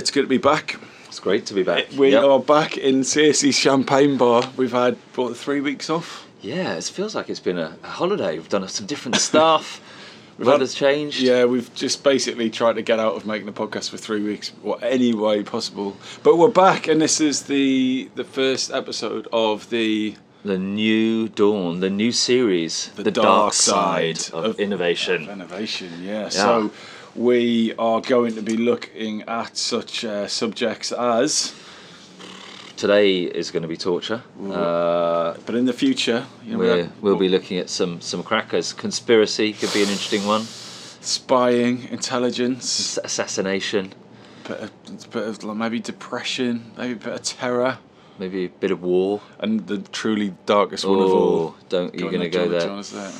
It's good to be back. It's great to be back. We Yep. are back in CSE Champagne Bar. We've had what three weeks off. Yeah, it feels like it's been a, a holiday. We've done some different stuff. We've had- Weather's changed. Yeah, we've just basically tried to get out of making a podcast for three weeks, or any way possible. But we're back, and this is the the first episode of the The new dawn, the new series, The the, dark dark, side of, of- innovation. innovation. Yeah. So we are going to be looking at such uh, subjects as, Today is going to be torture. Uh, but in the future, you know, we we'll be looking at some some crackers. Conspiracy could be an interesting one. spying, intelligence. Assassination, bit of, bit of maybe depression, maybe a bit of terror, maybe a bit of war. and the truly darkest one of all. Oh, don't you're going to go John, there? John, is there?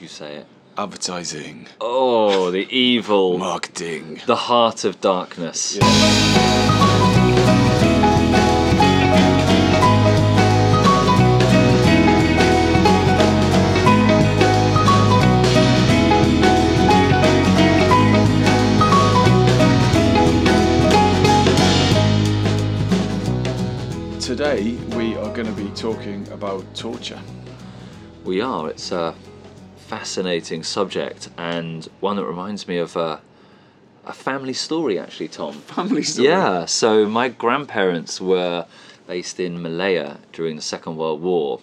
You say it. Advertising, Oh, the evil, marketing. the heart of darkness. Today we are going to be talking about torture. We are. It's a fascinating subject and one that reminds me of a, a family story, actually, Tom. Family story. Yeah, so my grandparents were based in Malaya during the Second World War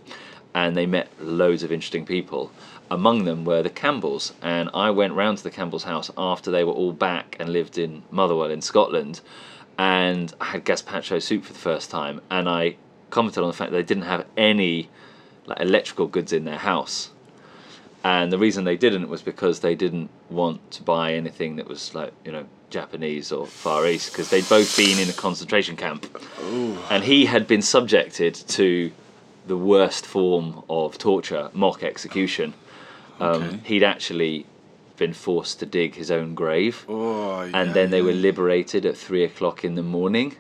and they met loads of interesting people. Among them were the Campbells, and I went round to the Campbells' house after they were all back and lived in Motherwell in Scotland. And I had gazpacho soup for the first time, and I commented on the fact that they didn't have any like electrical goods in their house. And the reason they didn't was because they didn't want to buy anything that was like, you know, Japanese or Far East, because they'd both been in a concentration camp. And he had been subjected to the worst form of torture, mock execution. Um, Okay. He'd actually been forced to dig his own grave. Oh, And yeah, then they yeah. were liberated at three o'clock in the morning.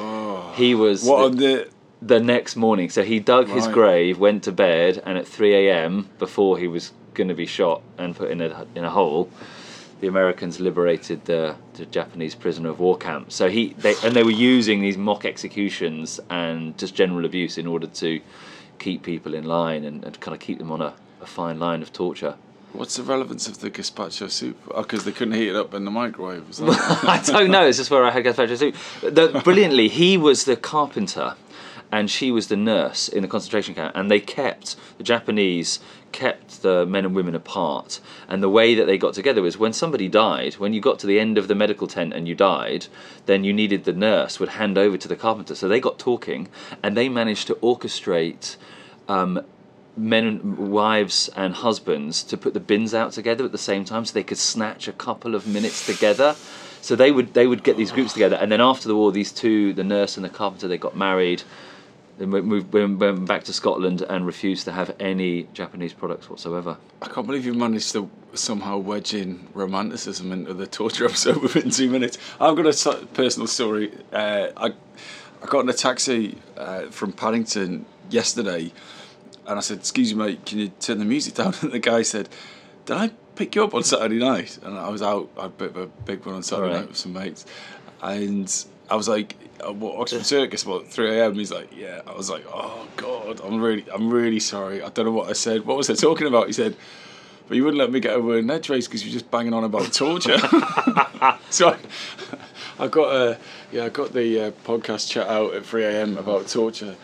Oh. He was What on the? The next morning. So he dug his Right. grave, went to bed, and at 3 a.m., before he was going to be shot and put in a, in a hole, the Americans liberated the, the Japanese prisoner of war camp. So he they, and they were using these mock executions and just general abuse in order to keep people in line and, and kind of keep them on a, a fine line of torture. What's the relevance of the gazpacho soup? Oh, because they couldn't heat it up in the microwave. Was that? I don't know. It's just where I had gazpacho soup. The, brilliantly, he was the carpenter, and she was the nurse in the concentration camp, and they kept the Japanese kept the men and women apart. And the way that they got together was when somebody died, when you got to the end of the medical tent and you died, then you needed the nurse would hand over to the carpenter. So they got talking, and they managed to orchestrate. Um, men wives and husbands to put the bins out together at the same time so they could snatch a couple of minutes together so they would they would get these groups together and then after the war these two the nurse and the carpenter they got married moved, went, back to Scotland and refused to have any Japanese products whatsoever I can't believe you managed to somehow wedge in romanticism into the torture episode within two minutes. I've got a personal story. Uh, I I got in a taxi uh, from Paddington yesterday, and I said, "Excuse me, mate, can you turn the music down?" And the guy said, "Did I pick you up on Saturday night?" And I was out. I had a bit of a big one on Saturday Alright. night with some mates, and I was like, uh, "What Oxford Circus? About three a.m." He's like, "Yeah." I was like, "Oh God, I'm really, I'm really sorry. I don't know what I said. What was I talking about?" He said. But you wouldn't let me get a word in edgeways because you're just banging on about torture. so I, I got a yeah, I got the uh, podcast chat out at 3 a.m. about torture.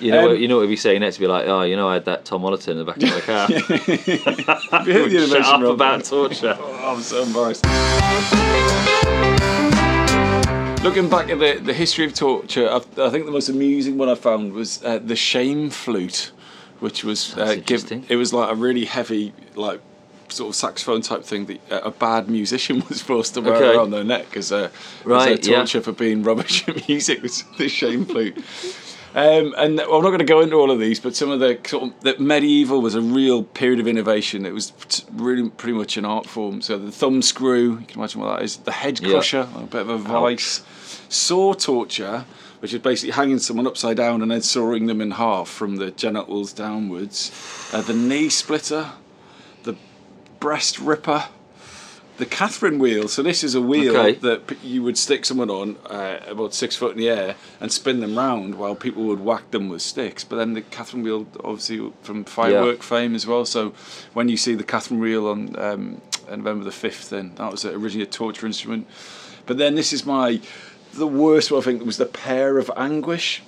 you know Um, what, you know what we'd be saying next to be like oh you know I had that Tom Ollerton in the back of my car Have you heard the Shut up about torture Oh, I'm so embarrassed. Looking back at the, the history of torture, I, I think the most amusing one I found was uh, the shame flute, which was uh, give, it was like a really heavy, like sort of saxophone type thing that uh, a bad musician was forced to wear Okay. around their neck as a, Right, as a yeah. torture for being rubbish at music. Was the shame flute. Um, and well, I'm not going to go into all of these, but some of the sort of the medieval was a real period of innovation. It was really pretty much an art form. So the thumb screw, you can imagine what that is. The Yeah. crusher, a bit of a vice. Saw torture, which is basically hanging someone upside down and then sawing them in half from the genitals downwards. Uh, the knee splitter, the breast ripper, the Catherine wheel. So this is a wheel Okay. that you would stick someone on uh, about six foot in the air and spin them round while people would whack them with sticks. But then the Catherine wheel, obviously from firework fame as well. So when you see the Catherine wheel on um, November the fifth, then that was originally a torture instrument. But then this is my the worst one I think was the pear of anguish.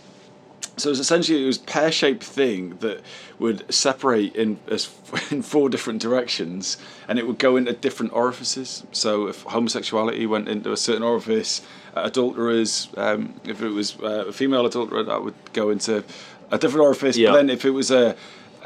So it was essentially it was pear shaped thing that would separate in as in four different directions, and it would go into different orifices. So if homosexuality went into a certain orifice, uh, adulterers, um, if it was uh, a female adulterer, that would go into a different orifice. Yeah. But then if it was a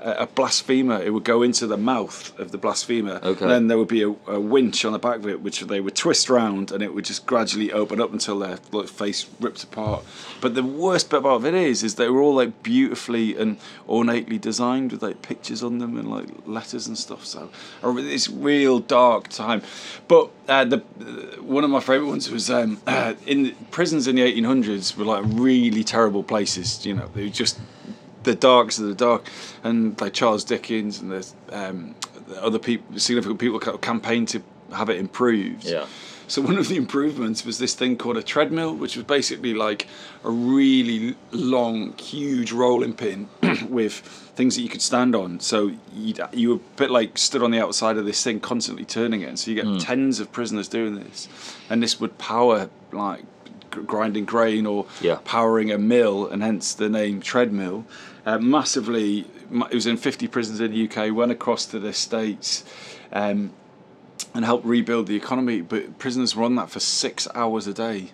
a blasphemer, it would go into the mouth of the blasphemer. Okay. And then there would be a, a winch on the back of it, which they would twist round, and it would just gradually open up until their like, face ripped apart. But the worst bit about it is, is they were all like beautifully and ornately designed with like pictures on them and like letters and stuff. So this real dark time. But uh, the uh, one of my favourite ones was um, uh, in the, prisons in the 1800s were like really terrible places. You know, they were just the darks of the dark, and like Charles Dickens and there's um, the other people, significant people campaigned to have it improved. Yeah. So one of the improvements was this thing called a treadmill, which was basically like a really long, huge rolling pin with things that you could stand on. So you you were a bit like stood on the outside of this thing, constantly turning it. And so you get tens of prisoners doing this, and this would power like grinding grain or Yeah. powering a mill, and hence the name treadmill. Uh, massively, ma- it was in 50 prisons in the UK, went across to the States um, and helped rebuild the economy. But prisoners were on that for six hours a day.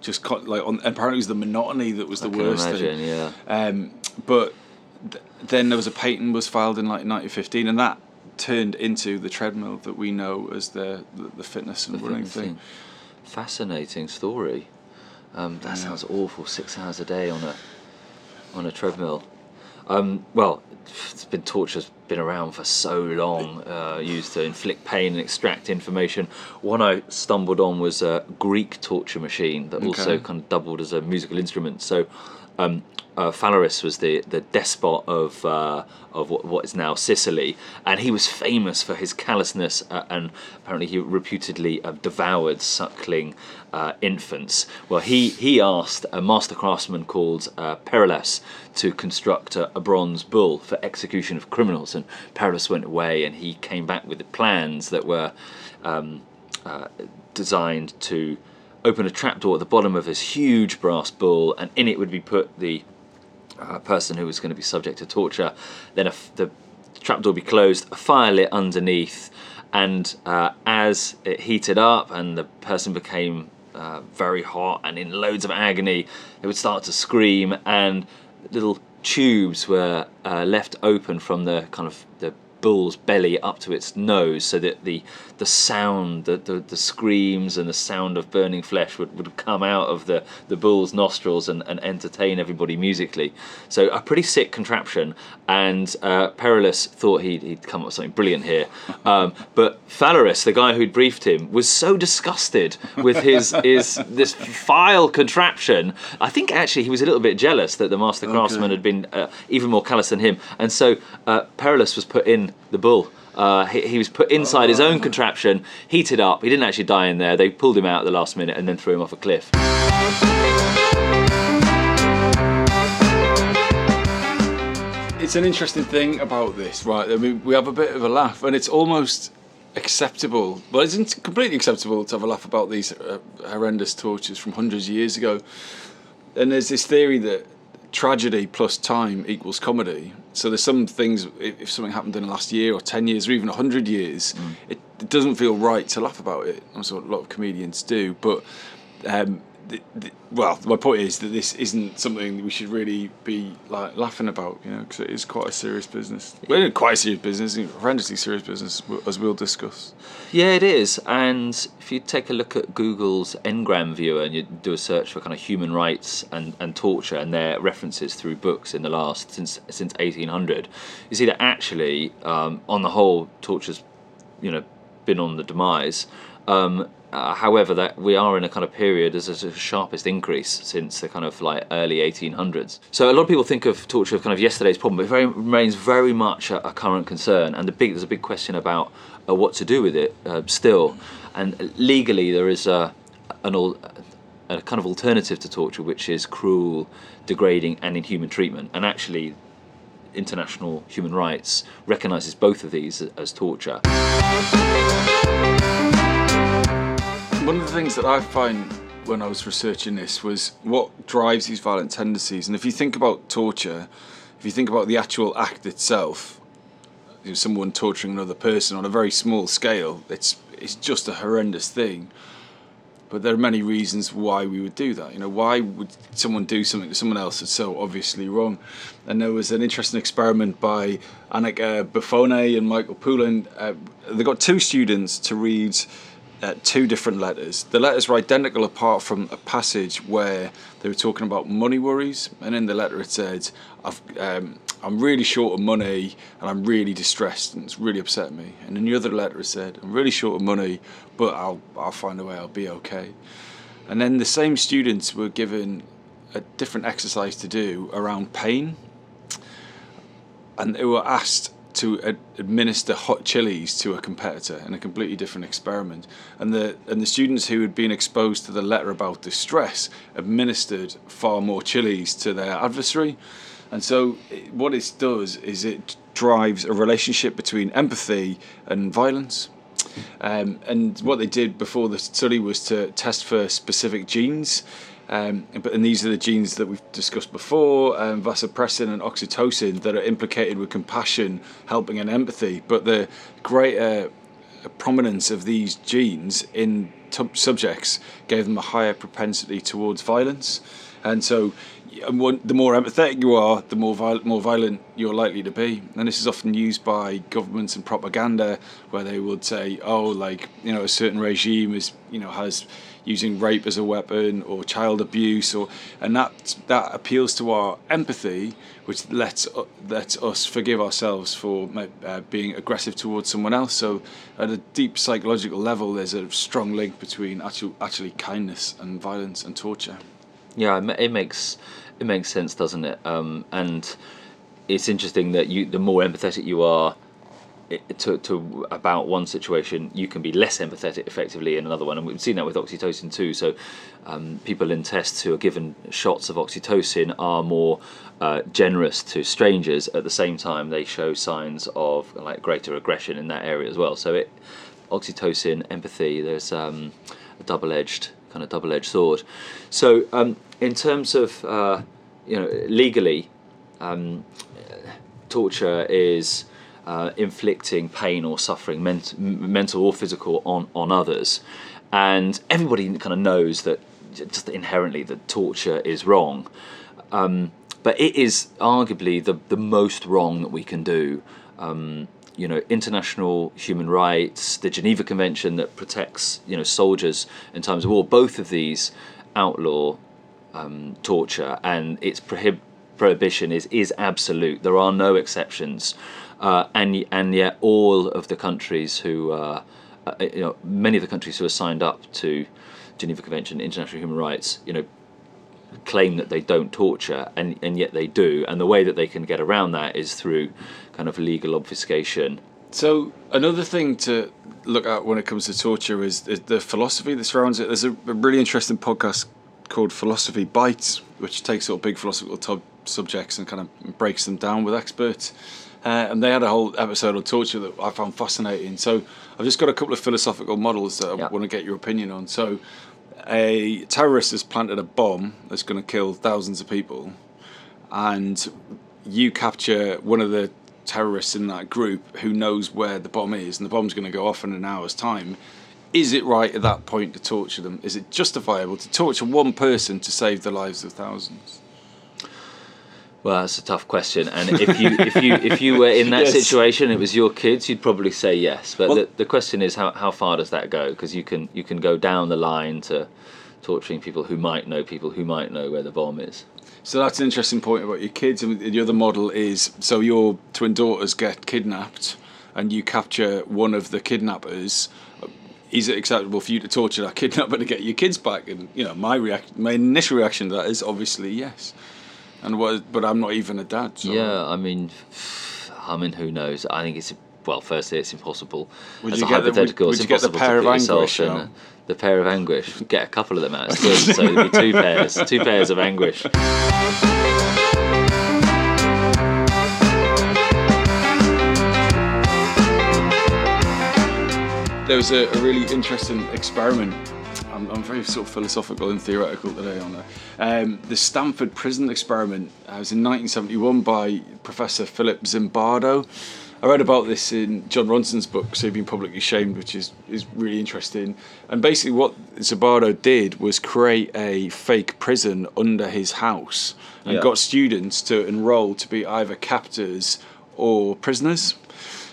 Just like on, apparently it was the monotony that was the worst imagine, thing. yeah. Um, but th- then there was a patent was filed in like 1915, and that turned into the treadmill that we know as the the, the fitness and running thing. thing. Fascinating story. Um, that sounds awful. Six hours a day on a on a treadmill. Um, well, it's been torture's been around for so long, uh, used to inflict pain and extract information. One I stumbled on was a Greek torture machine that also kind of doubled as a musical instrument. So, um, uh, Phalaris was the, the despot of uh, of what, is now Sicily, and he was famous for his callousness, uh, and apparently he reputedly uh, devoured suckling uh, infants. Well, he he asked a master craftsman called uh, to construct a, a bronze bull for execution of criminals, and Perillus went away, and he came back with the plans that were um, uh, designed to open a trapdoor at the bottom of this huge brass bull, and in it would be put the uh, person who was going to be subject to torture. Then f- the trapdoor would be closed, a fire lit underneath, and uh, as it heated up and the person became uh, very hot and in loads of agony, they would start to scream, and little tubes were uh, left open from the kind of the bull's belly up to its nose so that the the sound the, the, the screams and the sound of burning flesh would, would come out of the, the bull's nostrils and, and entertain everybody musically. So a pretty sick contraption and uh, Perillus thought he'd, he'd come up with something brilliant here um, but Phalaris the guy who'd briefed him was so disgusted with his, his this vile contraption I think actually he was a little bit jealous that the master craftsman had been uh, even more callous than him and so uh, Perillus was put in the bull uh, he, he was put inside his own contraption, heated up. He didn't actually die in there. They pulled him out at the last minute and then threw him off a cliff. It's an interesting thing about this, right? I mean, we have a bit of a laugh, and it's almost acceptable. Well, it's not completely acceptable to have a laugh about these uh, horrendous tortures from hundreds of years ago. And there's this theory that tragedy plus time equals comedy. So there's some things, if if something happened in the last year or 10 years or even 100 years, it, it doesn't feel right to laugh about it. That's what a lot of comedians do. But, um, the, well, my point is that this isn't something we should really be like laughing about, you know, because it is quite a serious business. Well, quite a serious business, horrendously serious business, as we'll discuss. Yeah, it is. And if you take a look at Google's Ngram viewer and you do a search for kind of human rights and, and torture and their references through books in the last since since 1800, you see that actually, um, on the whole, torture's you know been on the demise. Um, uh, however, that we are in a kind of period as the sharpest increase since the kind of like early 1800s. So a lot of people think of torture as kind of yesterday's problem, but it very, remains very much a, a, current concern. And the big there's a big question about uh, what to do with it uh, still. And legally, there is a an a kind of alternative to torture, which is cruel, degrading, and inhuman treatment. And actually, international human rights recognises both of these as torture. One of the things that I find when I was researching this was what drives these violent tendencies. And if you think about torture, if you think about the actual act itself, you know, someone torturing another person on a very small scale, it's it's just a horrendous thing. But there are many reasons why we would do that. You know, why would someone do something to someone else that's so obviously wrong? And there was an interesting experiment by Anneke Buffone and Michael Poulin. Uh, they got two students to read uh, two different letters. The letters were identical apart from a passage where they were talking about money worries, and in the letter it said, um, I'm really short of money and I'm really distressed and it's really upset me. And in the other letter it said, I'm really short of money, but I'll, I'll find a way, I'll be okay. And then the same students were given a different exercise to do around pain, and they were asked to ad- administer hot chilies to a competitor in a completely different experiment. And the and the students who had been exposed to the letter about distress administered far more chilies to their adversary. And so, it, what it does is it drives a relationship between empathy and violence. Um, and what they did before the study was to test for specific genes um, but and these are the genes that we've discussed before, um, vasopressin and oxytocin, that are implicated with compassion, helping, and empathy. But the greater prominence of these genes in t- subjects gave them a higher propensity towards violence, and so the more empathetic you are, the more violent, more violent you're likely to be. And this is often used by governments and propaganda, where they would say, "Oh, like you know, a certain regime is you know has." Using rape as a weapon or child abuse or and that that appeals to our empathy which lets lets us forgive ourselves for uh, being aggressive towards someone else. So at a deep psychological level there's a strong link between actual actually kindness and violence and torture. Yeah it makes it makes sense doesn't it? Um, and it's interesting that you the more empathetic you are to, to about one situation, you can be less empathetic effectively in another one, and we've seen that with oxytocin too. So, um, people in tests who are given shots of oxytocin are more uh, generous to strangers. At the same time, they show signs of like greater aggression in that area as well. So, it oxytocin, empathy. There's um, a double-edged kind of double-edged sword. So, um, in terms of uh, you know legally, um, torture is uh, inflicting pain or suffering, ment- mental or physical, on, on others. And everybody kind of knows that just inherently that torture is wrong. Um, but it is arguably the, the most wrong that we can do. Um, you know, international human rights, the Geneva Convention that protects you know soldiers in times of war. Both of these outlaw um, torture, and its prohib- prohibition is is absolute. There are no exceptions uh, and and yet all of the countries who uh, uh, you know many of the countries who are signed up to Geneva Convention, International Human Rights, you know, claim that they don't torture, and and yet they do. And the way that they can get around that is through kind of legal obfuscation. So another thing to look at when it comes to torture is, the philosophy that surrounds it. There's a, really interesting podcast called Philosophy Bites, which takes up big philosophical subjects and kind of breaks them down with experts. Uh, and they had a whole episode on torture that I found fascinating. So I've just got a couple of philosophical models that I want to get your opinion on. So a terrorist has planted a bomb that's going to kill thousands of people, and you capture one of the terrorists in that group who knows where the bomb is, and the bomb's going to go off in an hour's time. Is it right at that point to torture them? Is it justifiable to torture one person to save the lives of thousands? Well, that's a tough question. And if you if you if you were in that yes. situation, it was your kids, you'd probably say yes. But well, the, the question is, how, how far does that go? Because you can you can go down the line to torturing people who might know people who might know where the bomb is. So that's an interesting point about your kids. And the other model is so your twin daughters get kidnapped, and you capture one of the kidnappers. is it acceptable for you to torture that kidnapper to get your kids back? And you know, my react, my initial reaction to that is obviously yes. And what, but I'm not even a dad. So Yeah, I mean, I mean, who knows? I think it's well. Firstly, it's impossible. Would As you a get the- would- hypothetical, would it's you get the impossible pair to of put yourself anguish, in a- the pair of anguish. Get a couple of them out. It's good. so it'd be two pairs. Two pairs of anguish. there was a, a really interesting experiment. I'm, I'm very sort of philosophical and theoretical today on that. Um, the Stanford Prison Experiment uh, was in 1971 by Professor Philip Zimbardo. I read about this in Jon Ronson's book, So You've Been Publicly Shamed, which is, is really interesting. And basically, what Zimbardo did was create a fake prison under his house and Yeah. got students to enroll to be either captors or prisoners.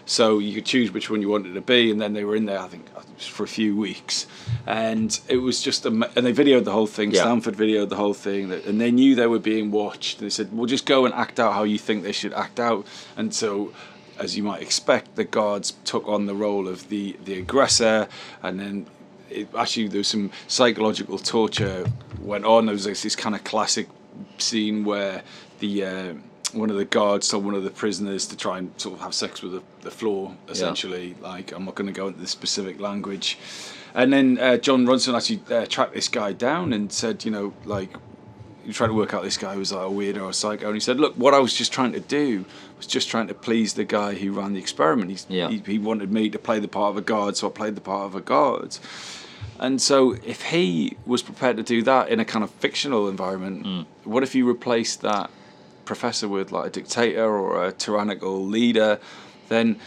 So you could choose which one you wanted to be, and then they were in there, I think, for a few weeks, and it was just a, and they videoed the whole thing. Yeah. Stanford videoed the whole thing, and they knew they were being watched. They said, "Well, just go and act out how you think they should act out." And so, as you might expect, the guards took on the role of the the aggressor, and then. It, actually, there was some psychological torture went on. There was like this kind of classic scene where the uh, one of the guards told one of the prisoners to try and sort of have sex with the, the floor, essentially. Like, I'm not going to go into the specific language. And then uh, Jon Ronson actually uh, tracked this guy down and said, you know, like, you trying to work out this guy who was like a weirdo or a psycho. And he said, look, what I was just trying to do was just trying to please the guy who ran the experiment. He's, Yeah. he, he wanted me to play the part of a guard, so I played the part of a guard. And so, if he was prepared to do that in a kind of fictional environment, what if you replaced that professor with like a dictator or a tyrannical leader? Then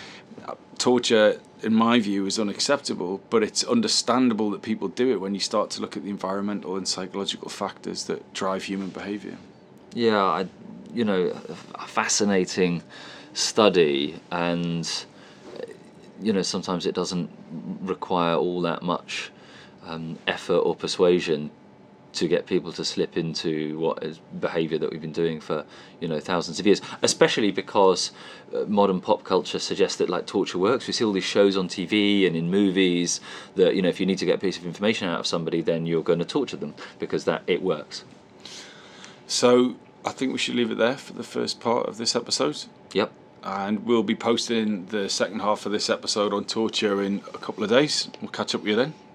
torture, in my view, is unacceptable. But it's understandable that people do it when you start to look at the environmental and psychological factors that drive human behaviour. Yeah, I, you know, a fascinating study, and you know, sometimes it doesn't require all that much um, effort or persuasion to get people to slip into what is behavior that we've been doing for you know thousands of years especially because uh, modern pop culture suggests that like torture works we see all these shows on TV and in movies that you know if you need to get a piece of information out of somebody then you're going to torture them because that it works So I think we should leave it there for the first part of this episode. yep And we'll be posting the second half of this episode on torture in a couple of days. We'll catch up with you then.